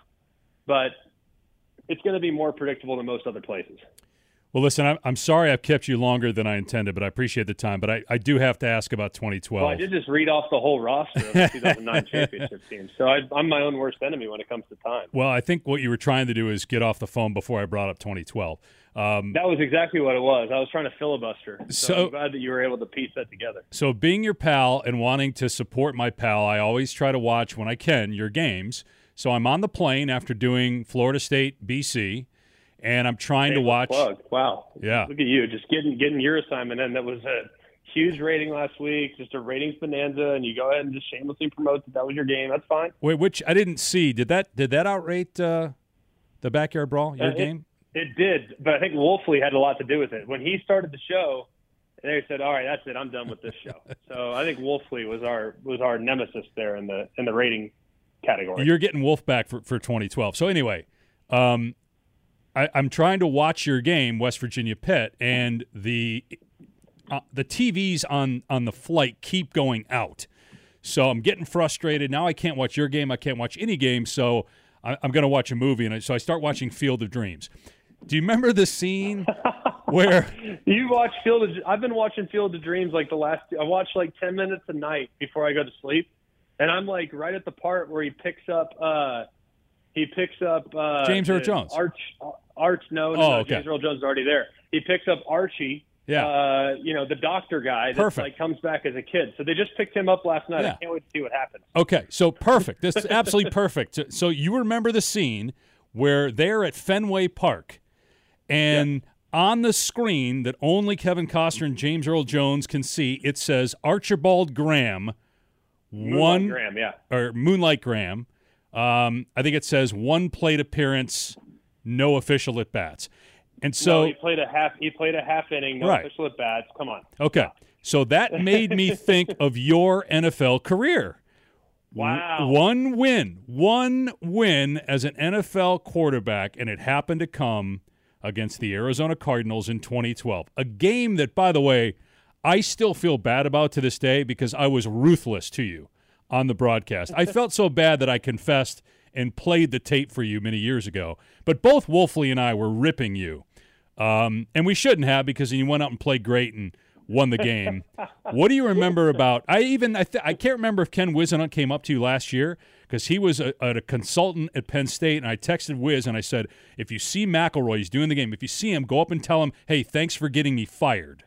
Speaker 2: but it's going to be more predictable than most other places.
Speaker 1: Well, listen, I'm, I'm sorry I've kept you longer than I intended, but I appreciate the time. But I, I do have to ask about 2012.
Speaker 2: Well, I did just read off the whole roster of the 2009 championship team, so I, I'm my own worst enemy when it comes to time.
Speaker 1: Well, I think what you were trying to do is get off the phone before I brought up 2012.
Speaker 2: Um, that was exactly what it was. I was trying to filibuster. So, so, I'm glad that you were able to piece that together.
Speaker 1: So, being your pal and wanting to support my pal, I always try to watch when I can your games. So, I'm on the plane after doing Florida State, BC and I'm trying to watch.
Speaker 2: Plug. Wow.
Speaker 1: Yeah.
Speaker 2: Look at you, just getting getting your assignment in. That was a huge rating last week, just a ratings bonanza, and you go ahead and just shamelessly promote that that was your game. That's fine.
Speaker 1: Wait, which I didn't see. Did that did that outrate uh, the backyard brawl? Your
Speaker 2: uh,
Speaker 1: game?
Speaker 2: It did, but I think Wolfley had a lot to do with it. When he started the show, they said, "All right, that's it. I'm done with this show." so I think Wolfley was our was our nemesis there in the in the rating category.
Speaker 1: You're getting Wolf back for, for 2012. So anyway, um, I, am trying to watch your game, West Virginia Pitt, and the uh, the TVs on on the flight keep going out. So I'm getting frustrated. Now I can't watch your game. I can't watch any game. So I, am going to watch a movie, and I, so I start watching Field of Dreams. Do you remember the scene where
Speaker 2: you watch Field of? I've been watching Field of Dreams like the last. I watch like ten minutes a night before I go to sleep, and I'm like right at the part where he picks up. uh he picks up uh,
Speaker 1: James Earl Jones.
Speaker 2: Arch, Arch, no, no,
Speaker 1: oh,
Speaker 2: no
Speaker 1: okay.
Speaker 2: James Earl Jones is already there. He picks up Archie.
Speaker 1: Yeah.
Speaker 2: Uh, you know, the doctor guy that
Speaker 1: perfect.
Speaker 2: like comes back as a kid. So they just picked him up last night. Yeah. I can't wait to see what happens.
Speaker 1: Okay, so perfect. This is absolutely perfect. So you remember the scene where they're at Fenway Park and on the screen that only Kevin Costner and James Earl Jones can see, it says Archibald Graham
Speaker 2: Moonlight
Speaker 1: one
Speaker 2: Graham, yeah.
Speaker 1: or Moonlight Graham. Um, I think it says one plate appearance no official at bats. And so
Speaker 2: no, he played a half. He played a half inning, no
Speaker 1: right.
Speaker 2: official at bats. Come on.
Speaker 1: Okay, so that made me think of your NFL career.
Speaker 2: Wow.
Speaker 1: One win, one win as an NFL quarterback, and it happened to come against the Arizona Cardinals in 2012. A game that, by the way, I still feel bad about to this day because I was ruthless to you on the broadcast. I felt so bad that I confessed and played the tape for you many years ago. But both Wolfley and I were ripping you. Um, and we shouldn't have because you went out and played great and won the game. what do you remember about? I even I, th- I can't remember if Ken Whisenhunt came up to you last year because he was a, a, consultant at Penn State, and I texted Wiz and I said, if you see McElroy, he's doing the game. If you see him, go up and tell him, hey, thanks for getting me fired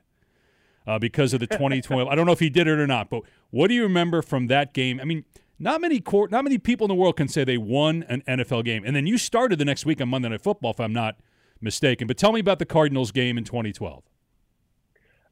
Speaker 1: uh, because of the 2012. I don't know if he did it or not, but what do you remember from that game? I mean, not many court, not many people in the world can say they won an NFL game. And then you started the next week on Monday Night Football, if I'm not mistaken. But tell me about the Cardinals game in 2012.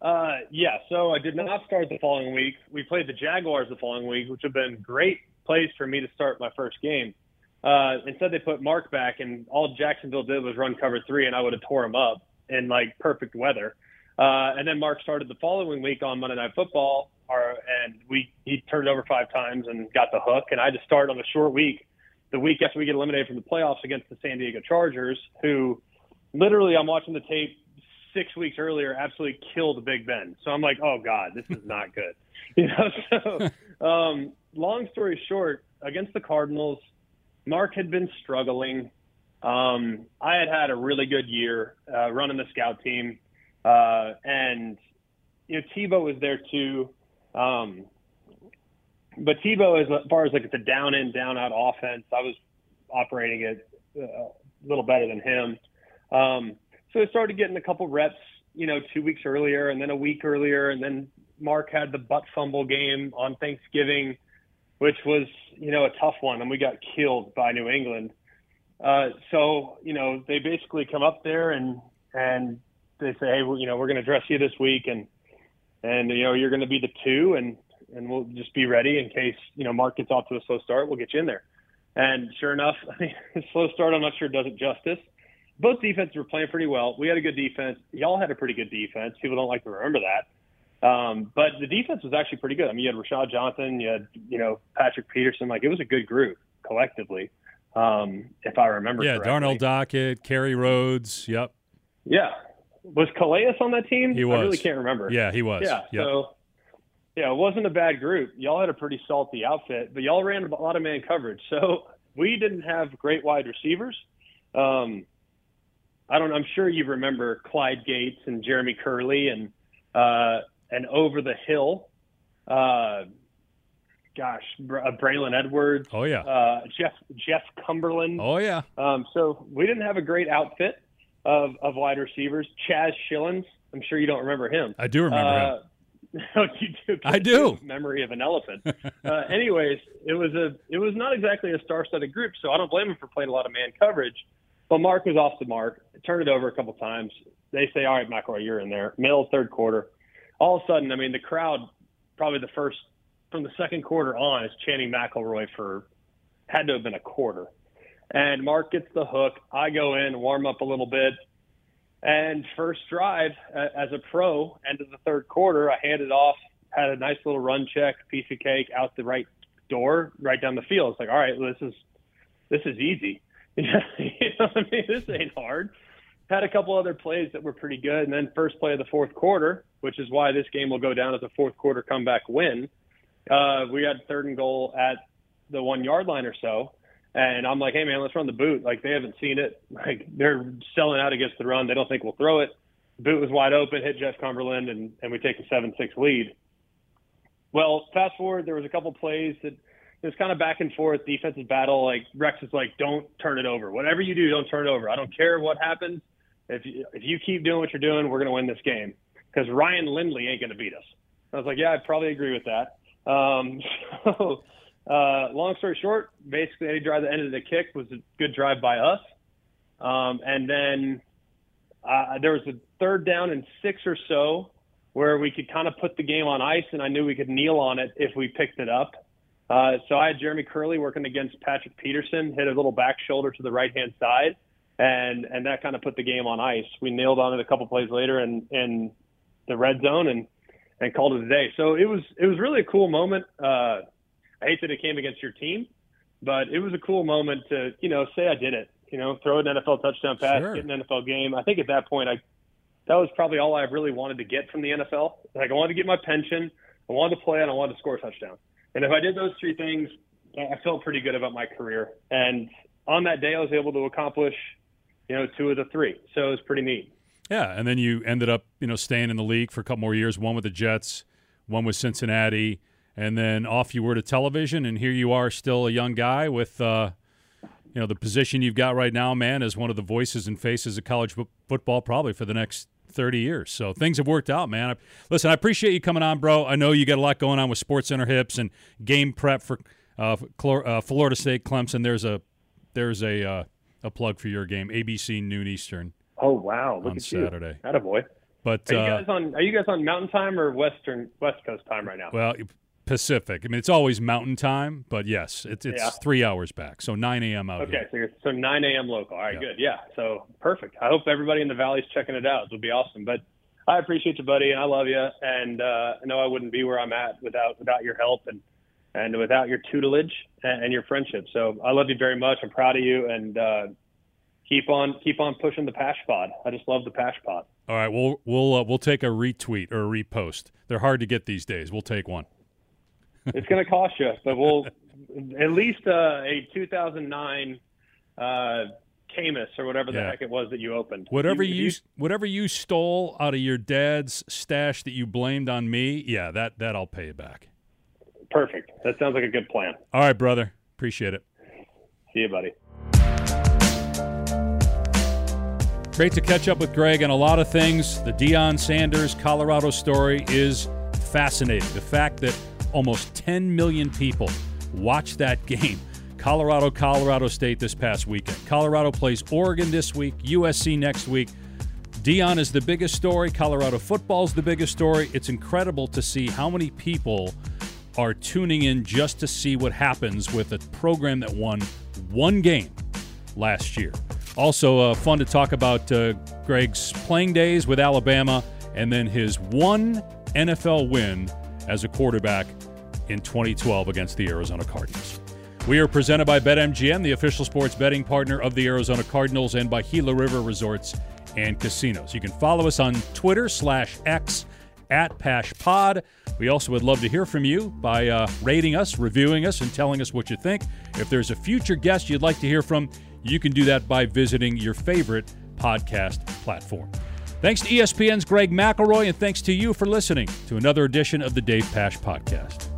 Speaker 2: Uh, yeah, so I did not start the following week. We played the Jaguars the following week, which have been great place for me to start my first game. Uh, instead, they put Mark back, and all Jacksonville did was run cover three, and I would have tore him up in like perfect weather. Uh, and then Mark started the following week on Monday Night Football, our, and we he turned it over five times and got the hook. And I just started on a short week, the week after we get eliminated from the playoffs against the San Diego Chargers, who literally I'm watching the tape six weeks earlier absolutely killed Big Ben. So I'm like, oh god, this is not good. You know. So um, long story short, against the Cardinals, Mark had been struggling. Um, I had had a really good year uh, running the scout team. Uh, and you know, Tebow was there too. Um, but Tebow, as far as like the down in, down out offense, I was operating it uh, a little better than him. Um, so I started getting a couple reps, you know, two weeks earlier, and then a week earlier, and then Mark had the butt fumble game on Thanksgiving, which was you know a tough one, and we got killed by New England. Uh, so you know they basically come up there and and they say, hey, you know, we're going to dress you this week, and and you know you're going to be the two, and and we'll just be ready in case you know Mark gets off to a slow start. We'll get you in there. And sure enough, I mean, slow start. I'm not sure does it justice. Both defenses were playing pretty well. We had a good defense. Y'all had a pretty good defense. People don't like to remember that. Um, but the defense was actually pretty good. I mean, you had Rashad Johnson, you had, you know, Patrick Peterson. Like, it was a good group collectively. um, if I remember.
Speaker 1: Yeah,
Speaker 2: correctly.
Speaker 1: Darnell Dockett, Kerry Rhodes. Yep.
Speaker 2: Yeah, was Calais on that team?
Speaker 1: He was.
Speaker 2: I really can't remember.
Speaker 1: Yeah, he was.
Speaker 2: Yeah.
Speaker 1: Yep.
Speaker 2: So, yeah, it wasn't a bad group. Y'all had a pretty salty outfit, but y'all ran a lot of man coverage. So we didn't have great wide receivers. Um, I don't. I'm sure you remember Clyde Gates and Jeremy Kerley and uh, and over the hill. Uh, gosh, uh, Braylon Edwards,
Speaker 1: oh yeah.
Speaker 2: uh, Jeff Jeff Cumberland.
Speaker 1: Oh yeah.
Speaker 2: Um, so we didn't have a great outfit of, of wide receivers. Chaz Schilens, I'm sure you don't remember him.
Speaker 1: I do remember him.
Speaker 2: Uh, no, you do.
Speaker 1: I do.
Speaker 2: Memory of an elephant. uh, anyways, it was a it was not exactly a star-studded group, so I don't blame him for playing a lot of man coverage. But Mark was off the mark. Turned it over a couple times. They say, "All right, McElroy, you're in there." Middle third quarter, all of a sudden, I mean, the crowd, probably the first from the second quarter on, is chanting McElroy for had to have been a quarter. And Mark gets the hook. I go in, warm up a little bit, and first drive uh, as a pro, end of the third quarter, I handed off, had a nice little run check, piece of cake out the right door, right down the field. It's like, all right, well, this is this is easy. you know what I mean? This ain't hard. Had a couple other plays that were pretty good, and then first play of the fourth quarter, which is why this game will go down as a fourth quarter comeback win. Uh, we had third and goal at the one yard line or so. And I'm like, hey man, let's run the boot. Like they haven't seen it. Like they're selling out against the run. They don't think we'll throw it. The boot was wide open, hit Jeff Cumberland, and, and we take a seven six lead. Well, fast forward, there was a couple plays that it was kind of back and forth defensive battle. Like Rex is like, don't turn it over. Whatever you do, don't turn it over. I don't care what happens. If you, if you keep doing what you're doing, we're going to win this game because Ryan Lindley ain't going to beat us. I was like, yeah, I probably agree with that. Um, so, uh, long story short, basically any drive that ended the kick was a good drive by us. Um, and then uh, there was a third down and six or so where we could kind of put the game on ice, and I knew we could kneel on it if we picked it up. Uh, so I had Jeremy Kerley working against Patrick Peterson, hit a little back shoulder to the right hand side, and and that kind of put the game on ice. We nailed on it a couple plays later in in the red zone and and called it a day. So it was it was really a cool moment. Uh, I hate that it came against your team, but it was a cool moment to you know say I did it. You know, throw an NFL touchdown pass,
Speaker 1: Sure.
Speaker 2: get an NFL game. I think at that point I that was probably all I really wanted to get from the NFL. Like I wanted to get my pension, I wanted to play, and I wanted to score a touchdown. And if I did those three things, I felt pretty good about my career. And on that day, I was able to accomplish, you know, two of the three. So it was pretty neat.
Speaker 1: Yeah, and then you ended up, you know, staying in the league for a couple more years. One with the Jets, one with Cincinnati, and then off you were to television, and here you are, still a young guy with, uh, you know, the position you've got right now, man, as one of the voices and faces of college fo- football, probably for the next thirty years. So things have worked out, man. I, listen, I appreciate you coming on, bro. I know you got a lot going on with Sports Center Hips and game prep for uh, uh, Florida State Clemson. There's a there's a uh, a plug for your game, ABC noon Eastern
Speaker 2: Oh wow! Look
Speaker 1: on
Speaker 2: at
Speaker 1: Saturday.
Speaker 2: you, boy.
Speaker 1: But
Speaker 2: Are you
Speaker 1: uh,
Speaker 2: guys on? Are you guys on Mountain Time or Western West Coast time right now?
Speaker 1: well, Pacific. I mean, it's always Mountain Time, but yes, it's it's
Speaker 2: Yeah.
Speaker 1: three hours back, so 9 a.m. out
Speaker 2: Okay,
Speaker 1: here.
Speaker 2: so you're, so 9 a.m. local. All right,
Speaker 1: Yeah.
Speaker 2: good. Yeah, so perfect. I hope everybody in the valley's checking it out. It'll be awesome. But I appreciate you, buddy, and I love you. And uh, I know I wouldn't be where I'm at without without your help and and without your tutelage and, and your friendship. So I love you very much. I'm proud of you, and uh, keep on keep on pushing the Pasch Pod. I just love the Pasch Pod.
Speaker 1: All right, we'll we'll uh, we'll take a retweet or a repost. They're hard to get these days. We'll take one.
Speaker 2: It's going to cost you, but we'll at least uh, a 2009 uh, Caymus or whatever the
Speaker 1: Yeah.
Speaker 2: heck it was that you opened.
Speaker 1: Whatever
Speaker 2: if
Speaker 1: you, whatever you stole out of your dad's stash that you blamed on me, yeah, that that I'll pay you back.
Speaker 2: perfect. That sounds like a good plan.
Speaker 1: All right, brother. Appreciate it.
Speaker 2: See you, buddy.
Speaker 1: Great to catch up with Greg on a lot of things. The Deion Sanders Colorado story is fascinating. The fact that almost 10 million people watched that game. Colorado, Colorado State this past weekend. Colorado plays Oregon this week, USC next week. Deion is the biggest story. Colorado football is the biggest story. It's incredible to see how many people are tuning in just to see what happens with a program that won one game last year. Also, uh, fun to talk about uh, Greg's playing days with Alabama and then his one NFL win as a quarterback in 2012 against the Arizona Cardinals. We are presented by BetMGM, the official sports betting partner of the Arizona Cardinals, and by Gila River Resorts and Casinos. You can follow us on Twitter slash X at PaschPod. We also would love to hear from you by uh, rating us, reviewing us, and telling us what you think. If there's a future guest you'd like to hear from, you can do that by visiting your favorite podcast platform. Thanks to ESPN's Greg McElroy, and thanks to you for listening to another edition of the Dave Pasch Podcast.